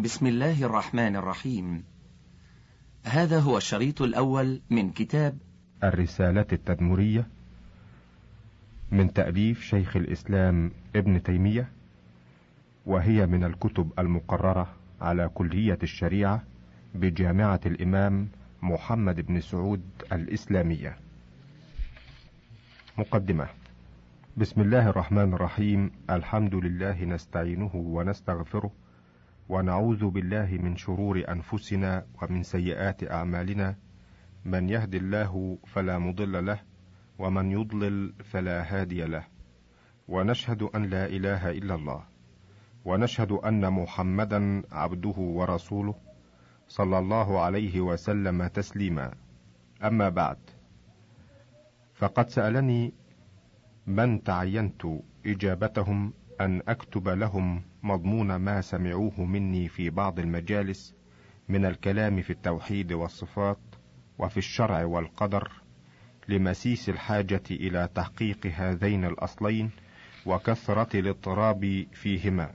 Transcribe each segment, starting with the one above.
بسم الله الرحمن الرحيم. هذا هو الشريط الأول من كتاب الرسالة التدمرية من تأليف شيخ الإسلام ابن تيمية وهي من الكتب المقررة على كلية الشريعة بجامعة الإمام محمد بن سعود الإسلامية. مقدمة بسم الله الرحمن الرحيم الحمد لله نستعينه ونستغفره ونعوذ بالله من شرور أنفسنا ومن سيئات أعمالنا. من يهد الله فلا مضل له ومن يضلل فلا هادي له. ونشهد أن لا إله إلا الله. ونشهد أن محمدا عبده ورسوله صلى الله عليه وسلم تسليما. أما بعد فقد سألني من تعينت إجابتهم أن أكتب لهم مضمون ما سمعوه مني في بعض المجالس من الكلام في التوحيد والصفات وفي الشرع والقدر لمسيس الحاجة إلى تحقيق هذين الأصلين وكثرة الاضطراب فيهما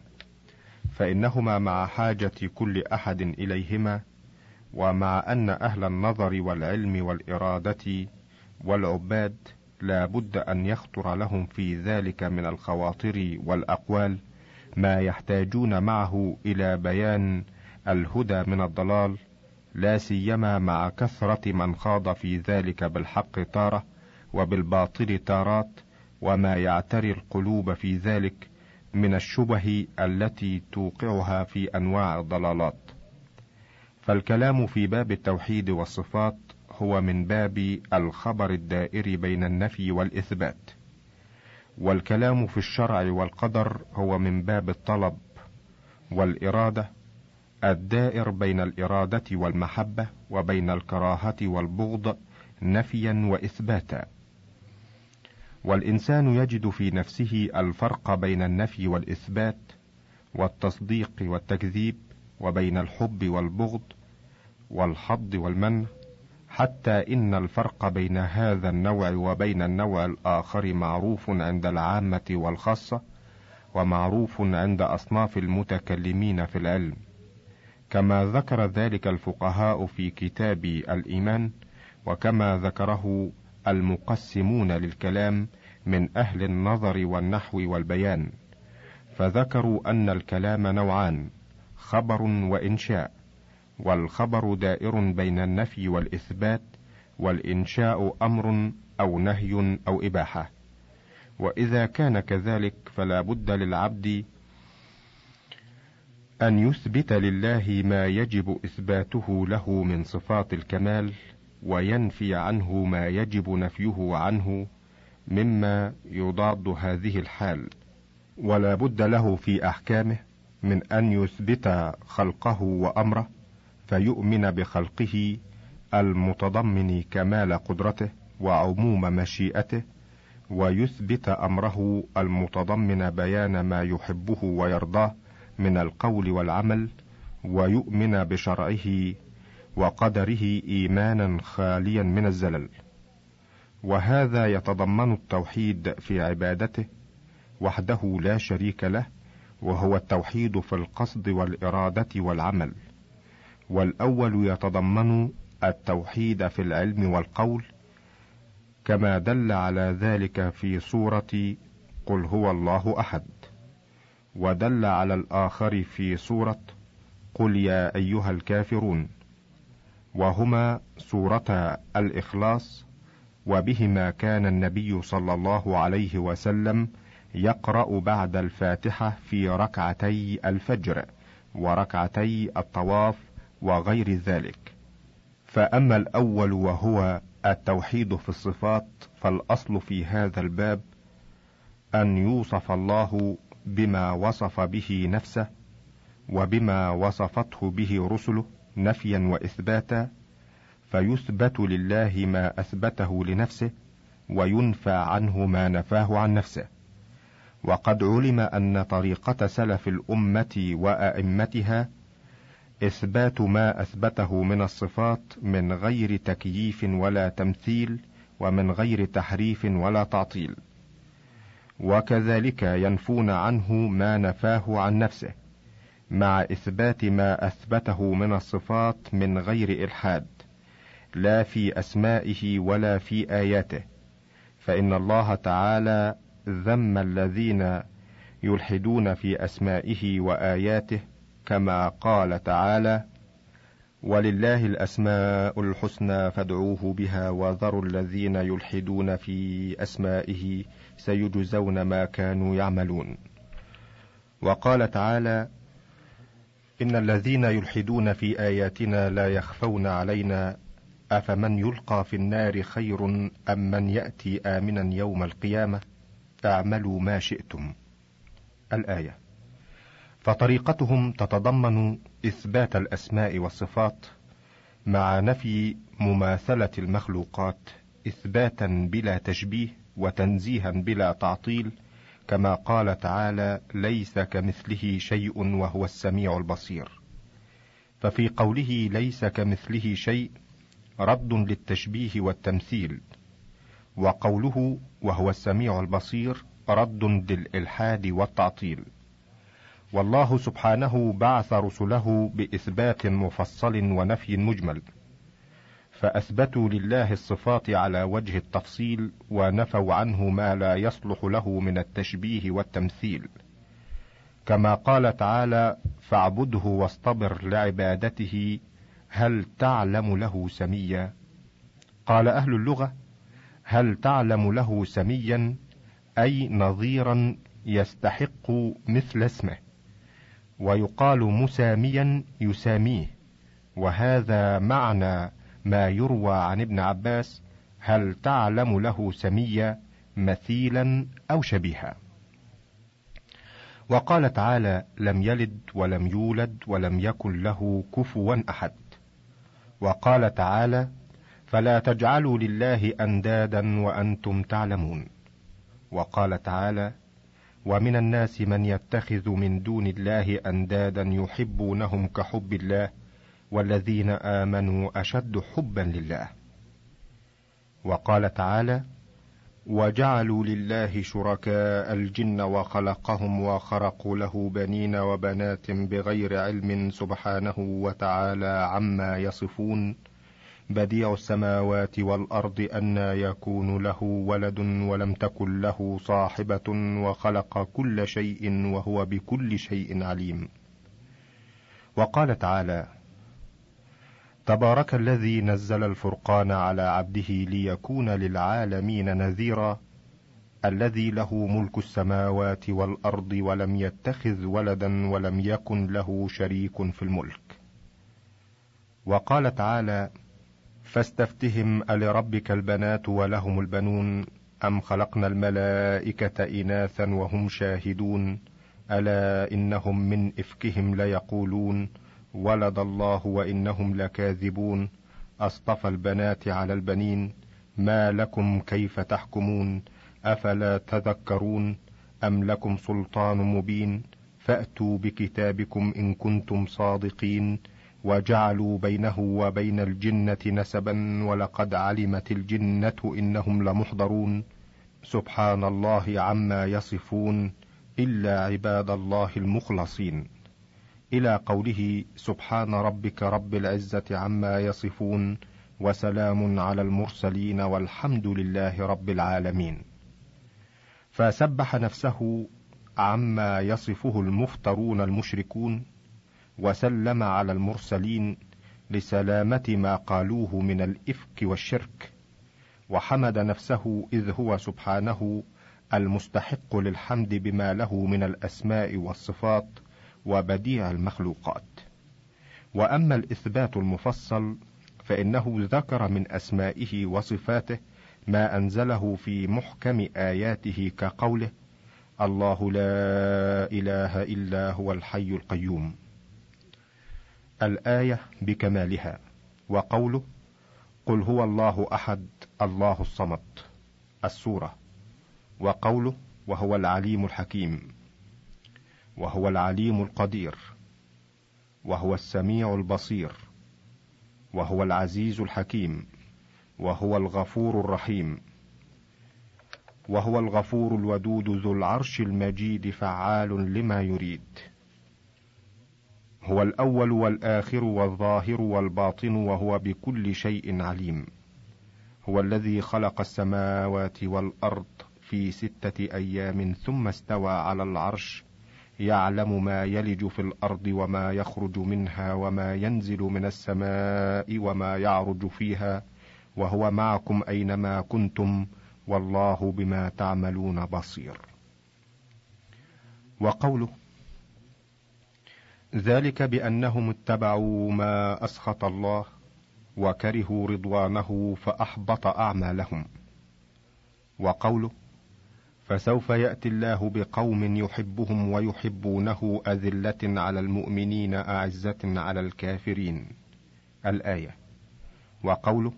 فإنهما مع حاجة كل أحد إليهما ومع أن أهل النظر والعلم والإرادة والعباد لا بد أن يخطر لهم في ذلك من الخواطر والأقوال ما يحتاجون معه إلى بيان الهدى من الضلال لا سيما مع كثرة من خاض في ذلك بالحق تارة وبالباطل تارات وما يعتري القلوب في ذلك من الشبه التي توقعها في أنواع الضلالات. فالكلام في باب التوحيد والصفات هو من باب الخبر الدائر بين النفي والإثبات. والكلام في الشرع والقدر هو من باب الطلب والإرادة الدائر بين الإرادة والمحبة وبين الكراهة والبغض نفيا وإثباتا. والإنسان يجد في نفسه الفرق بين النفي والإثبات والتصديق والتكذيب وبين الحب والبغض والحظ والمنع حتى إن الفرق بين هذا النوع وبين النوع الآخر معروف عند العامة والخاصة ومعروف عند أصناف المتكلمين في العلم. كما ذكر ذلك الفقهاء في كتاب الإيمان وكما ذكره المقسمون للكلام من أهل النظر والنحو والبيان. فذكروا أن الكلام نوعان خبر وإنشاء. والخبر دائر بين النفي والإثبات والإنشاء أمر أو نهي أو إباحة. وإذا كان كذلك فلا بد للعبد أن يثبت لله ما يجب إثباته له من صفات الكمال وينفي عنه ما يجب نفيه عنه مما يضاد هذه الحال. ولا بد له في أحكامه من أن يثبت خلقه وأمره فيؤمن بخلقه المتضمن كمال قدرته وعموم مشيئته ويثبت أمره المتضمن بيان ما يحبه ويرضاه من القول والعمل ويؤمن بشرعه وقدره إيمانا خاليا من الزلل. وهذا يتضمن التوحيد في عبادته وحده لا شريك له وهو التوحيد في القصد والإرادة والعمل. والأول يتضمن التوحيد في العلم والقول كما دل على ذلك في سورة قل هو الله أحد. ودل على الآخر في سورة قل يا أيها الكافرون وهما سورتا الإخلاص وبهما كان النبي صلى الله عليه وسلم يقرأ بعد الفاتحة في ركعتي الفجر وركعتي الطواف وغير ذلك. فأما الأول وهو التوحيد في الصفات فالأصل في هذا الباب أن يوصف الله بما وصف به نفسه وبما وصفته به رسله نفيا وإثباتا فيثبت لله ما أثبته لنفسه وينفى عنه ما نفاه عن نفسه. وقد علم أن طريقة سلف الأمة وأئمتها إثبات ما أثبته من الصفات من غير تكييف ولا تمثيل ومن غير تحريف ولا تعطيل. وكذلك ينفون عنه ما نفاه عن نفسه مع إثبات ما أثبته من الصفات من غير إلحاد لا في أسمائه ولا في آياته. فإن الله تعالى ذم الذين يلحدون في أسمائه وآياته كما قال تعالى ولله الأسماء الحسنى فادعوه بها وذروا الذين يلحدون في أسمائه سيجزون ما كانوا يعملون. وقال تعالى إن الذين يلحدون في آياتنا لا يخفون علينا أفمن يلقى في النار خير أم من يأتي آمنا يوم القيامة؟ أعملوا ما شئتم. الآية. فطريقتهم تتضمن إثبات الأسماء والصفات مع نفي مماثلة المخلوقات إثباتا بلا تشبيه وتنزيها بلا تعطيل كما قال تعالى ليس كمثله شيء وهو السميع البصير ففي قوله ليس كمثله شيء رد للتشبيه والتمثيل وقوله وهو السميع البصير رد للإلحاد والتعطيل. والله سبحانه بعث رسله بإثبات مفصل ونفي مجمل فأثبتوا لله الصفات على وجه التفصيل ونفوا عنه ما لا يصلح له من التشبيه والتمثيل. كما قال تعالى فاعبده واصطبر لعبادته هل تعلم له سميا؟ قال أهل اللغة هل تعلم له سميا؟ أي نظيرا يستحق مثل اسمه. ويقال مساميا يساميه. وهذا معنى ما يروى عن ابن عباس هل تعلم له سميا مثيلا أو شبيها؟ وقال تعالى لم يلد ولم يولد ولم يكن له كفوا أحد. وقال تعالى فلا تجعلوا لله أندادا وأنتم تعلمون. وقال تعالى ومن الناس من يتخذ من دون الله أندادا يحبونهم كحب الله والذين آمنوا أشد حبا لله. وقال تعالى وجعلوا لله شركاء الجن وخلقهم وخرقوا له بنين وبنات بغير علم سبحانه وتعالى عما يصفون. بديع السماوات والأرض انى يكون له ولد ولم تكن له صاحبة وخلق كل شيء وهو بكل شيء عليم. وقال تعالى تبارك الذي نزل الفرقان على عبده ليكون للعالمين نذيرا الذي له ملك السماوات والأرض ولم يتخذ ولدا ولم يكن له شريك في الملك. وقال تعالى فاستفتهم ألربك البنات ولهم البنون؟ أم خلقنا الملائكة إناثا وهم شاهدون؟ ألا إنهم من إفكهم ليقولون؟ ولد الله وإنهم لكاذبون؟ أصطفى البنات على البنين؟ ما لكم كيف تحكمون؟ أفلا تذكرون؟ أم لكم سلطان مبين؟ فأتوا بكتابكم إن كنتم صادقين. وجعلوا بينه وبين الجنة نسبا ولقد علمت الجنة إنهم لمحضرون. سبحان الله عما يصفون إلا عباد الله المخلصين. إلى قوله سبحان ربك رب العزة عما يصفون وسلام على المرسلين والحمد لله رب العالمين. فسبح نفسه عما يصفه المفترون المشركون وسلم على المرسلين لسلامة ما قالوه من الإفك والشرك وحمد نفسه إذ هو سبحانه المستحق للحمد بما له من الأسماء والصفات وبديع المخلوقات. وأما الإثبات المفصل فإنه ذكر من أسمائه وصفاته ما أنزله في محكم آياته كقوله الله لا إله إلا هو الحي القيوم الآية بكمالها وقوله قل هو الله أحد الله الصمد السورة وقوله وهو العليم الحكيم وهو العليم القدير وهو السميع البصير وهو العزيز الحكيم وهو الغفور الرحيم وهو الغفور الودود ذو العرش المجيد فعال لما يريد. هو الأول والآخر والظاهر والباطن وهو بكل شيء عليم. هو الذي خلق السماوات والأرض في ستة أيام ثم استوى على العرش يعلم ما يلج في الأرض وما يخرج منها وما ينزل من السماء وما يعرج فيها وهو معكم أينما كنتم والله بما تعملون بصير. وقوله ذلك بأنهم اتبعوا ما أسخط الله وكرهوا رضوانه فأحبط أعمالهم. وقوله فسوف يأتي الله بقوم يحبهم ويحبونه أذلة على المؤمنين أعزة على الكافرين. الآية. وقوله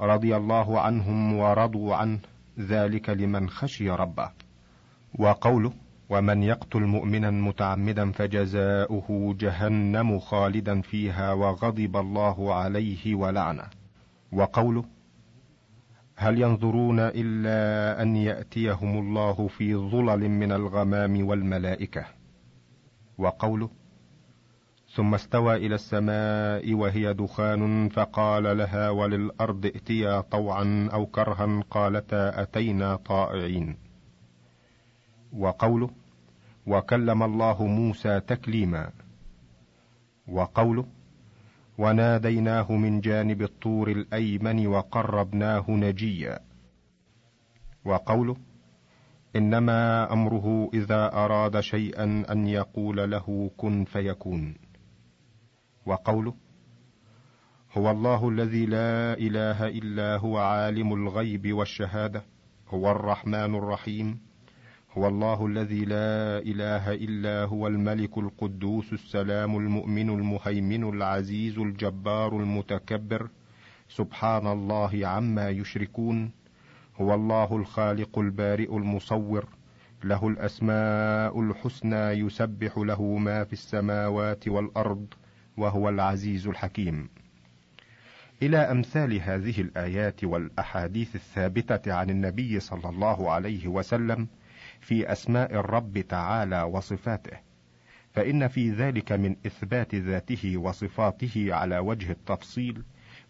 رضي الله عنهم ورضوا عنه ذلك لمن خشي ربه. وقوله ومن يقتل مؤمنا متعمدا فجزاؤه جهنم خالدا فيها وغضب الله عليه ولعنه. وقوله هل ينظرون إلا أن يأتيهم الله في ظلل من الغمام والملائكة؟ وقوله ثم استوى إلى السماء وهي دخان فقال لها وللأرض ائتيا طوعا أو كرها قالتا أتينا طائعين. وقوله وكلم الله موسى تكليما. وقوله وناديناه من جانب الطور الأيمن وقربناه نجيا. وقوله إنما أمره إذا أراد شيئا أن يقول له كن فيكون. وقوله هو الله الذي لا إله إلا هو عالم الغيب والشهادة هو الرحمن الرحيم. هو الله الذي لا إله إلا هو الملك القدوس السلام المؤمن المهيمن العزيز الجبار المتكبر. سبحان الله عما يشركون. هو الله الخالق البارئ المصور. له الأسماء الحسنى يسبح له ما في السماوات والأرض وهو العزيز الحكيم. إلى أمثال هذه الآيات والأحاديث الثابتة عن النبي صلى الله عليه وسلم في أسماء الرب تعالى وصفاته فإن في ذلك من إثبات ذاته وصفاته على وجه التفصيل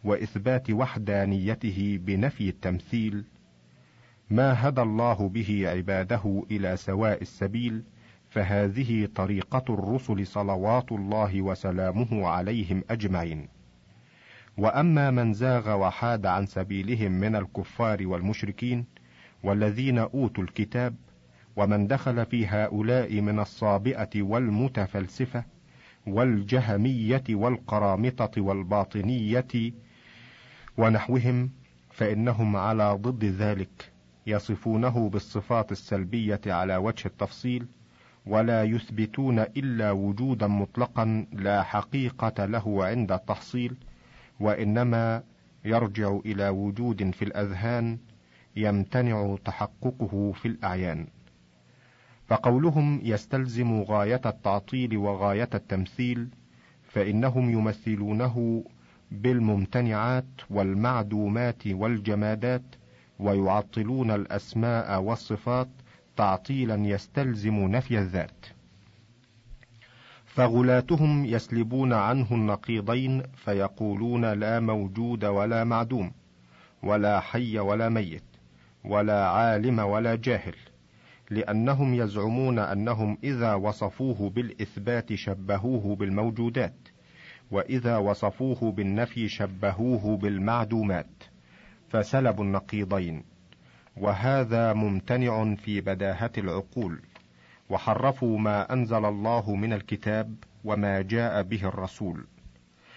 وإثبات وحدانيته بنفي التمثيل ما هدى الله به عباده إلى سواء السبيل فهذه طريقة الرسل صلوات الله وسلامه عليهم أجمعين. وأما من زاغ وحاد عن سبيلهم من الكفار والمشركين والذين أوتوا الكتاب ومن دخل في هؤلاء من الصابئة والمتفلسفة والجهمية والقرامطة والباطنية ونحوهم فإنهم على ضد ذلك يصفونه بالصفات السلبية على وجه التفصيل ولا يثبتون إلا وجودا مطلقا لا حقيقة له عند التحصيل وإنما يرجع إلى وجود في الأذهان يمتنع تحققه في الأعيان. فقولهم يستلزم غاية التعطيل وغاية التمثيل فإنهم يمثلونه بالممتنعات والمعدومات والجمادات ويعطلون الأسماء والصفات تعطيلا يستلزم نفي الذات. فغلاتهم يسلبون عنه النقيضين فيقولون لا موجود ولا معدوم ولا حي ولا ميت ولا عالم ولا جاهل. لأنهم يزعمون أنهم إذا وصفوه بالإثبات شبهوه بالموجودات وإذا وصفوه بالنفي شبهوه بالمعدومات فسلبوا النقيضين. وهذا ممتنع في بداهة العقول. وحرفوا ما أنزل الله من الكتاب وما جاء به الرسول.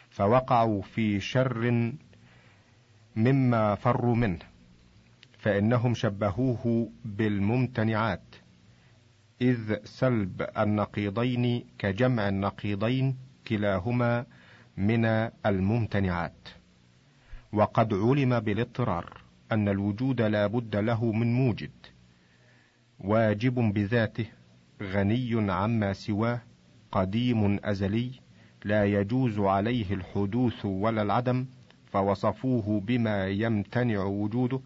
فوقعوا في شر مما فروا منه. فإنهم شبهوه بالممتنعات إذ سلب النقيضين كجمع النقيضين كلاهما من الممتنعات. وقد علم بالاضطرار أن الوجود لا بد له من موجد واجب بذاته غني عما سواه قديم أزلي لا يجوز عليه الحدوث ولا العدم فوصفوه بما يمتنع وجوده.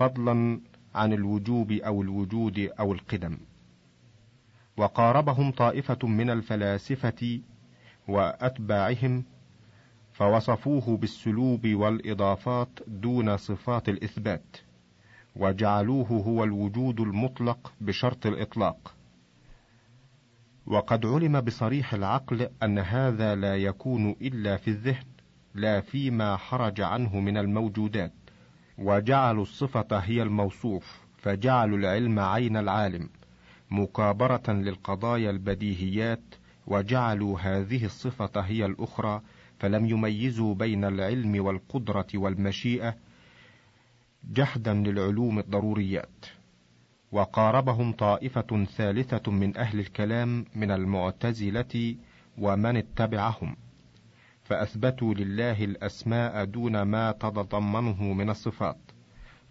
فضلا عن الوجوب أو الوجود أو القدم. وقاربهم طائفة من الفلاسفة وأتباعهم فوصفوه بالسلوب والإضافات دون صفات الإثبات وجعلوه هو الوجود المطلق بشرط الإطلاق. وقد علم بصريح العقل أن هذا لا يكون إلا في الذهن لا فيما خرج عنه من الموجودات. وجعلوا الصفة هي الموصوف فجعلوا العلم عين العالم مكابرة للقضايا البديهيات وجعلوا هذه الصفة هي الأخرى فلم يميزوا بين العلم والقدرة والمشيئة جحدا للعلوم الضروريات. وقاربهم طائفة ثالثة من أهل الكلام من المعتزلة ومن اتبعهم. فأثبتوا لله الأسماء دون ما تتضمنه من الصفات.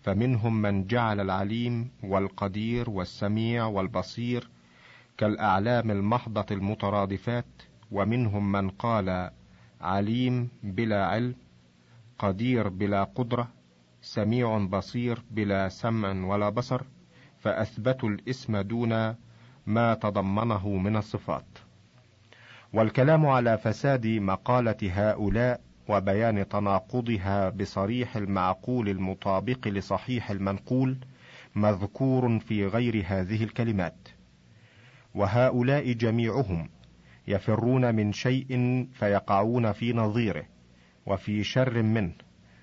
فمنهم من جعل العليم والقدير والسميع والبصير كالأعلام المحضة المترادفات ومنهم من قال عليم بلا علم قدير بلا قدرة سميع بصير بلا سمع ولا بصر فأثبتوا الاسم دون ما تضمنه من الصفات. والكلام على فساد مقالة هؤلاء وبيان تناقضها بصريح المعقول المطابق لصحيح المنقول مذكور في غير هذه الكلمات. وهؤلاء جميعهم يفرون من شيء فيقعون في نظيره وفي شر منه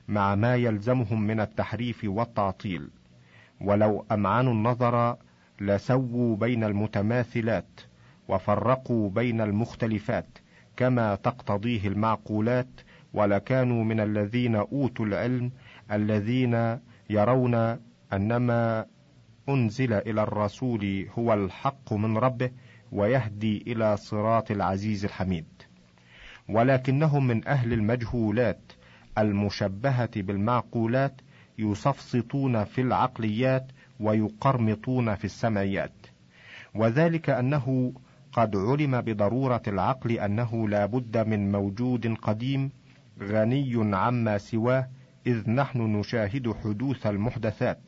مع ما يلزمهم من التحريف والتعطيل. ولو امعنوا النظر لسووا بين المتماثلات وفرقوا بين المختلفات كما تقتضيه المعقولات ولكانوا من الذين أوتوا العلم الذين يرون أنما أنزل إلى الرسول هو الحق من ربه ويهدي إلى صراط العزيز الحميد. ولكنهم من أهل المجهولات المشبهة بالمعقولات يسفسطون في العقليات ويقرمطون في السمعيات. وذلك أنه قد علم بضرورة العقل أنه لا بد من موجود قديم غني عما سواه إذ نحن نشاهد حدوث المحدثات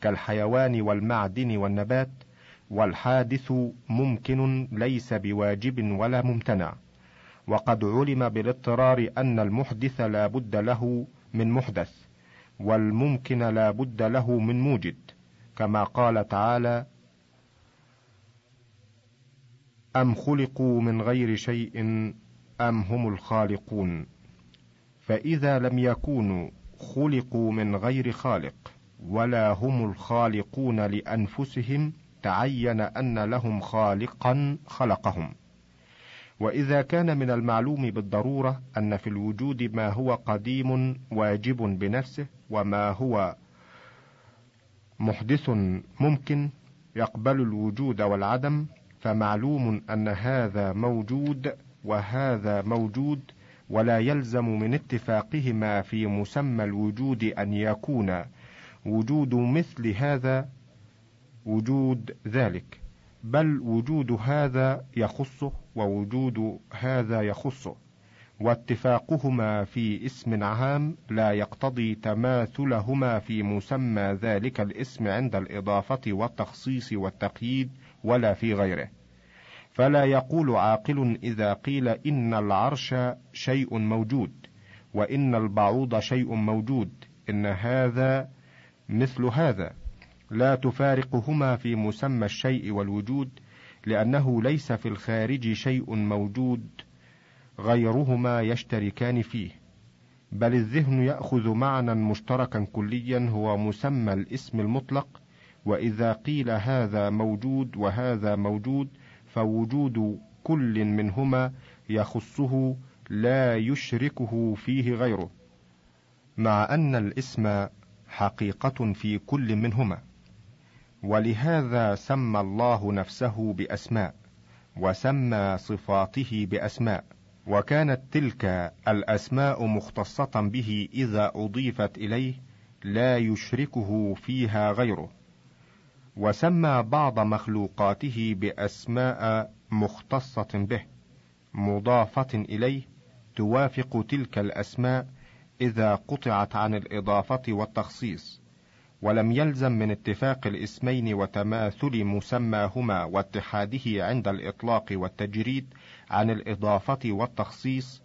كالحيوان والمعدن والنبات والحادث ممكن ليس بواجب ولا ممتنع. وقد علم بالاضطرار أن المحدث لا بد له من محدث والممكن لا بد له من موجد كما قال تعالى أم خلقوا من غير شيء أم هم الخالقون؟ فإذا لم يكونوا خلقوا من غير خالق ولا هم الخالقون لأنفسهم تعين أن لهم خالقا خلقهم. وإذا كان من المعلوم بالضرورة أن في الوجود ما هو قديم واجب بنفسه وما هو محدث ممكن يقبل الوجود والعدم فمعلوم أن هذا موجود وهذا موجود ولا يلزم من اتفاقهما في مسمى الوجود أن يكون. وجود مثل هذا وجود ذلك بل وجود هذا يخصه ووجود هذا يخصه واتفاقهما في اسم عام لا يقتضي تماثلهما في مسمى ذلك الاسم عند الإضافة والتخصيص والتقييد ولا في غيره. فلا يقول عاقل إذا قيل إن العرش شيء موجود وإن البعوض شيء موجود إن هذا مثل هذا. لا تفارقهما في مسمى الشيء والوجود لأنه ليس في الخارج شيء موجود غيرهما يشتركان فيه. بل الذهن يأخذ معنى مشتركا كليا هو مسمى الاسم المطلق وإذا قيل هذا موجود وهذا موجود فوجود كل منهما يخصه لا يشركه فيه غيره مع أن الاسم حقيقة في كل منهما. ولهذا سمى الله نفسه بأسماء وسمى صفاته بأسماء. وكانت تلك الأسماء مختصة به إذا أضيفت إليه لا يشركه فيها غيره. وسمى بعض مخلوقاته بأسماء مختصة به مضافة إليه توافق تلك الأسماء إذا قطعت عن الإضافة والتخصيص ولم يلزم من اتفاق الاسمين وتماثل مسماهما واتحاده عند الإطلاق والتجريد عن الإضافة والتخصيص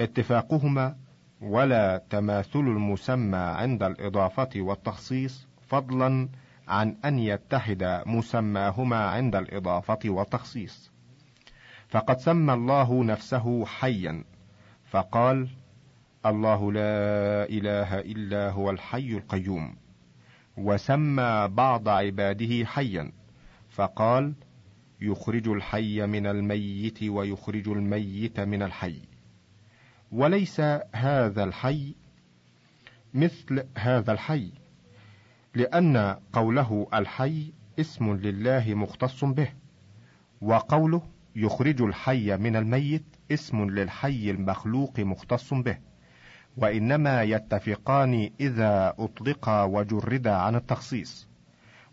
اتفاقهما ولا تماثل المسمى عند الإضافة والتخصيص فضلا عن أن يتحد مسماهما عند الإضافة والتخصيص. فقد سمى الله نفسه حيا. فقال الله لا إله إلا هو الحي القيوم. وسمى بعض عباده حيا. فقال يخرج الحي من الميت ويخرج الميت من الحي. وليس هذا الحي مثل هذا الحي. لأن قوله الحي اسم لله مختص به وقوله يخرج الحي من الميت اسم للحي المخلوق مختص به وإنما يتفقان إذا أطلقا وجردا عن التخصيص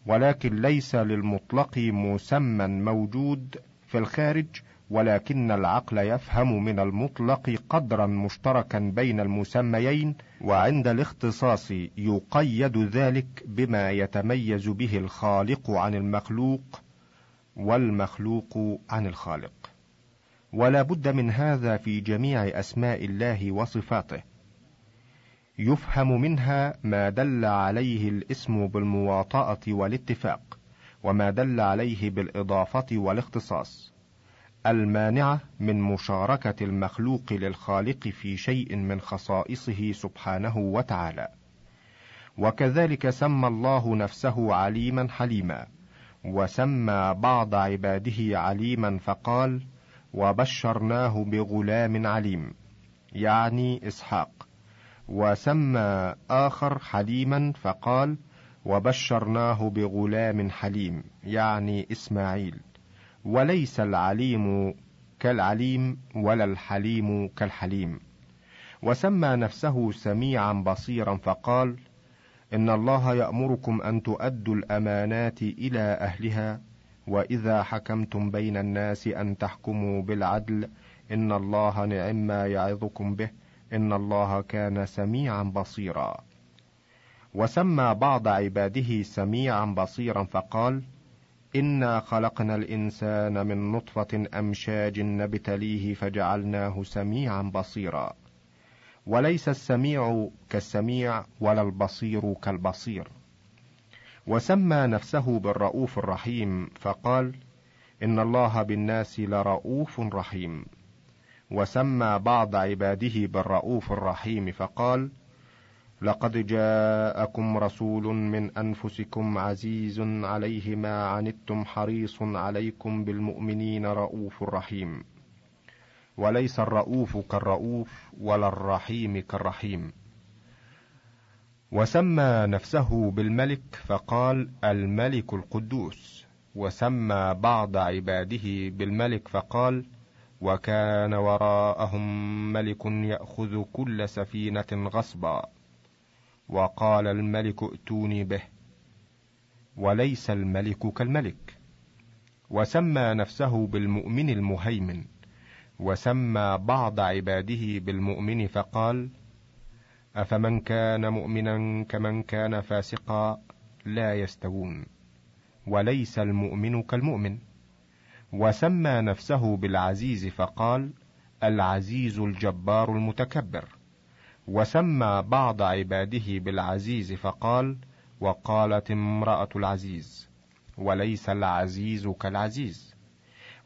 ولكن ليس للمطلق مسمى موجود في الخارج ولكن العقل يفهم من المطلق قدرا مشتركا بين المسميين وعند الاختصاص يقيد ذلك بما يتميز به الخالق عن المخلوق والمخلوق عن الخالق. ولا بد من هذا في جميع أسماء الله وصفاته. يفهم منها ما دل عليه الاسم بالمواطأة والاتفاق وما دل عليه بالإضافة والاختصاص. المانعه من مشاركة المخلوق للخالق في شيء من خصائصه سبحانه وتعالى. وكذلك سمى الله نفسه عليما حليما وسمى بعض عباده عليما فقال وبشرناه بغلام عليم يعني إسحاق. وسمى آخر حليما فقال وبشرناه بغلام حليم يعني إسماعيل. وليس العليم كالعليم ولا الحليم كالحليم. وسمى نفسه سميعا بصيرا فقال إن الله يأمركم أن تؤدوا الأمانات إلى أهلها وإذا حكمتم بين الناس أن تحكموا بالعدل إن الله نعم ما يعظكم به إن الله كان سميعا بصيرا. وسمى بعض عباده سميعا بصيرا فقال انا خلقنا الانسان من نطفه امشاج نبتليه فجعلناه سميعا بصيرا. وليس السميع كالسميع ولا البصير كالبصير. وسمى نفسه بالرؤوف الرحيم فقال ان الله بالناس لرؤوف رحيم. وسمى بعض عباده بالرؤوف الرحيم فقال لقد جاءكم رسول من أنفسكم عزيز عليه ما عنتم حريص عليكم بالمؤمنين رؤوف رحيم. وليس الرؤوف كالرؤوف ولا الرحيم كالرحيم. وسمى نفسه بالملك فقال الملك القدوس. وسمى بعض عباده بالملك فقال وكان وراءهم ملك يأخذ كل سفينة غصبا. وقال الملك ائتوني به وليس الملك كالملك. وسمى نفسه بالمؤمن المهيمن وسمى بعض عباده بالمؤمن فقال أفمن كان مؤمنا كمن كان فاسقا لا يستوون وليس المؤمن كالمؤمن. وسمى نفسه بالعزيز فقال العزيز الجبار المتكبر. وسمى بعض عباده بالعزيز فقال وقالت امرأة العزيز وليس العزيز كالعزيز.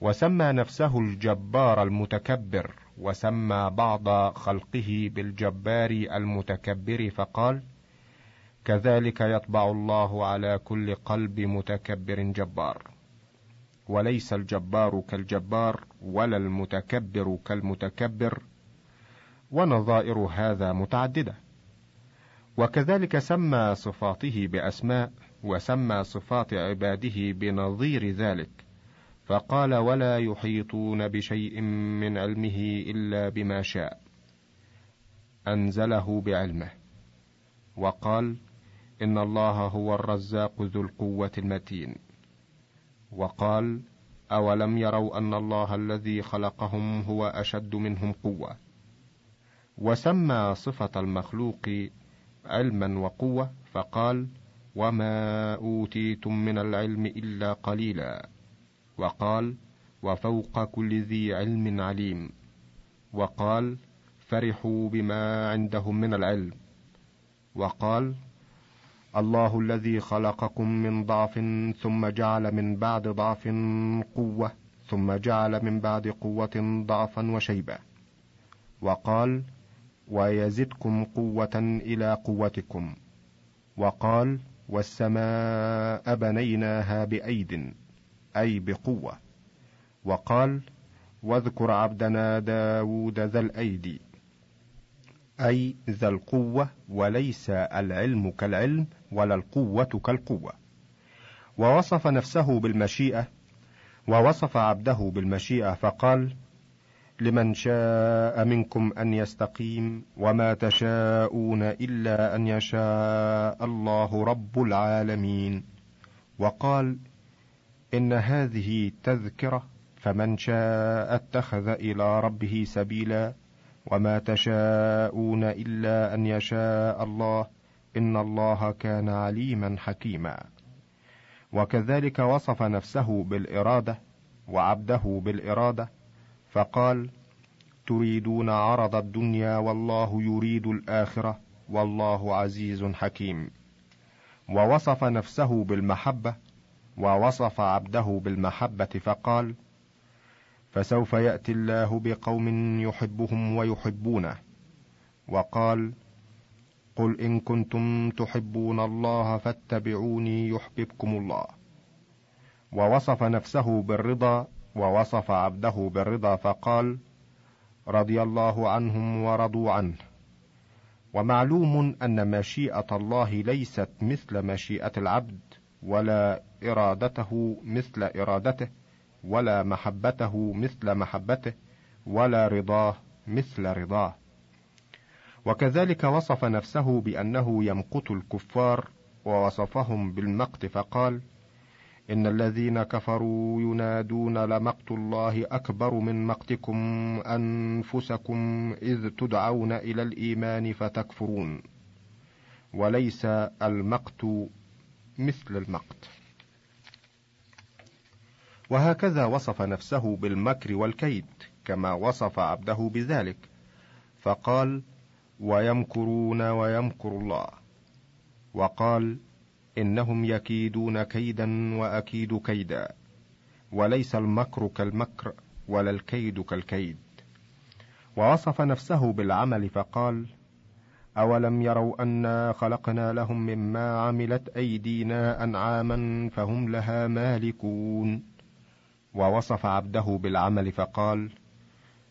وسمى نفسه الجبار المتكبر وسمى بعض خلقه بالجبار المتكبر فقال كذلك يطبع الله على كل قلب متكبر جبار. وليس الجبار كالجبار ولا المتكبر كالمتكبر. ونظائر هذا متعددة. وكذلك سمى صفاته بأسماء وسمى صفات عباده بنظير ذلك. فقال ولا يحيطون بشيء من علمه إلا بما شاء. أنزله بعلمه. وقال إن الله هو الرزاق ذو القوة المتين. وقال أولم يروا أن الله الذي خلقهم هو أشد منهم قوة؟ وسمى صفة المخلوق علما وقوة فقال وما أوتيتم من العلم إلا قليلا وقال وفوق كل ذي علم عليم وقال فرحوا بما عندهم من العلم وقال الله الذي خلقكم من ضعف ثم جعل من بعد ضعف قوة ثم جعل من بعد قوة ضعفا وشيبة وقال ويزدكم قوة إلى قوتكم. وقال والسماء بنيناها بأيد أي بقوة. وقال واذكر عبدنا داود ذا الأيدي أي ذا القوة وليس العلم كالعلم ولا القوة كالقوة. ووصف نفسه بالمشيئة ووصف عبده بالمشيئة فقال لمن شاء منكم أن يستقيم وما تشاءون إلا أن يشاء الله رب العالمين. وقال إن هذه تذكرة فمن شاء اتخذ إلى ربه سبيلا وما تشاءون إلا أن يشاء الله إن الله كان عليما حكيما. وكذلك وصف نفسه بالإرادة وعبده بالإرادة فقال تريدون عرض الدنيا والله يريد الآخرة والله عزيز حكيم. ووصف نفسه بالمحبة ووصف عبده بالمحبة فقال فسوف يأتي الله بقوم يحبهم ويحبونه. وقال قل إن كنتم تحبون الله فاتبعوني يحببكم الله. ووصف نفسه بالرضا ووصف عبده بالرضا فقال رضي الله عنهم ورضوا عنه. ومعلوم أن مشيئة الله ليست مثل مشيئة العبد ولا إرادته مثل إرادته ولا محبته مثل محبته ولا رضاه مثل رضاه. وكذلك وصف نفسه بأنه يمقت الكفار ووصفهم بالمقت فقال إن الذين كفروا ينادون لمقت الله أكبر من مقتكم أنفسكم إذ تدعون إلى الإيمان فتكفرون. وليس المقت مثل المقت. وهكذا وصف نفسه بالمكر والكيد كما وصف عبده بذلك. فقال ويمكرون ويمكر الله. وقال إنهم يكيدون كيدا وأكيد كيدا وليس المكر كالمكر ولا الكيد كالكيد. ووصف نفسه بالعمل فقال أولم يروا أنا خلقنا لهم مما عملت أيدينا أنعاما فهم لها مالكون. ووصف عبده بالعمل فقال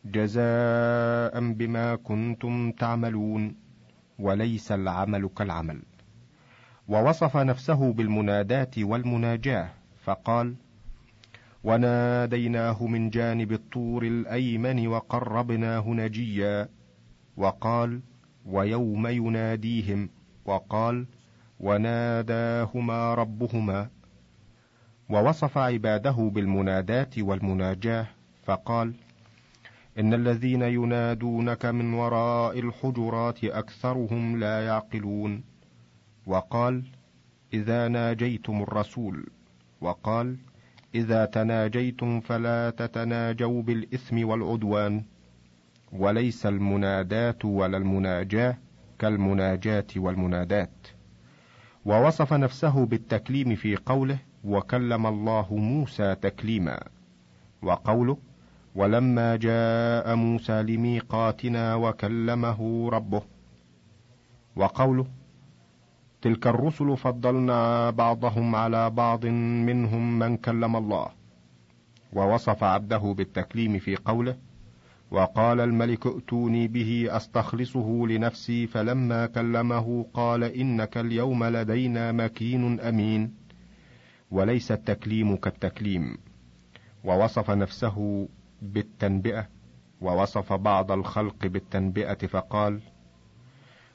جزاء بما كنتم تعملون وليس العمل كالعمل. ووصف نفسه بالمنادات والمناجاة فقال وناديناه من جانب الطور الأيمن وقربناه نجيا. وقال ويوم يناديهم. وقال وناداهما ربهما. ووصف عباده بالمنادات والمناجاة فقال إن الذين ينادونك من وراء الحجرات أكثرهم لا يعقلون. وقال إذا ناجيتم الرسول. وقال إذا تناجيتم فلا تتناجوا بالإثم والعدوان. وليس المناداه ولا المناجاة كالمناجاة والمنادات. ووصف نفسه بالتكليم في قوله وكلم الله موسى تكليما. وقوله ولما جاء موسى لميقاتنا وكلمه ربه. وقوله تلك الرسل فضلنا بعضهم على بعض منهم من كلم الله. ووصف عبده بالتكليم في قوله وقال الملك ائتوني به أستخلصه لنفسي فلما كلمه قال إنك اليوم لدينا مكين أمين. وليس التكليم كالتكليم. ووصف نفسه بالتنبئة ووصف بعض الخلق بالتنبئة فقال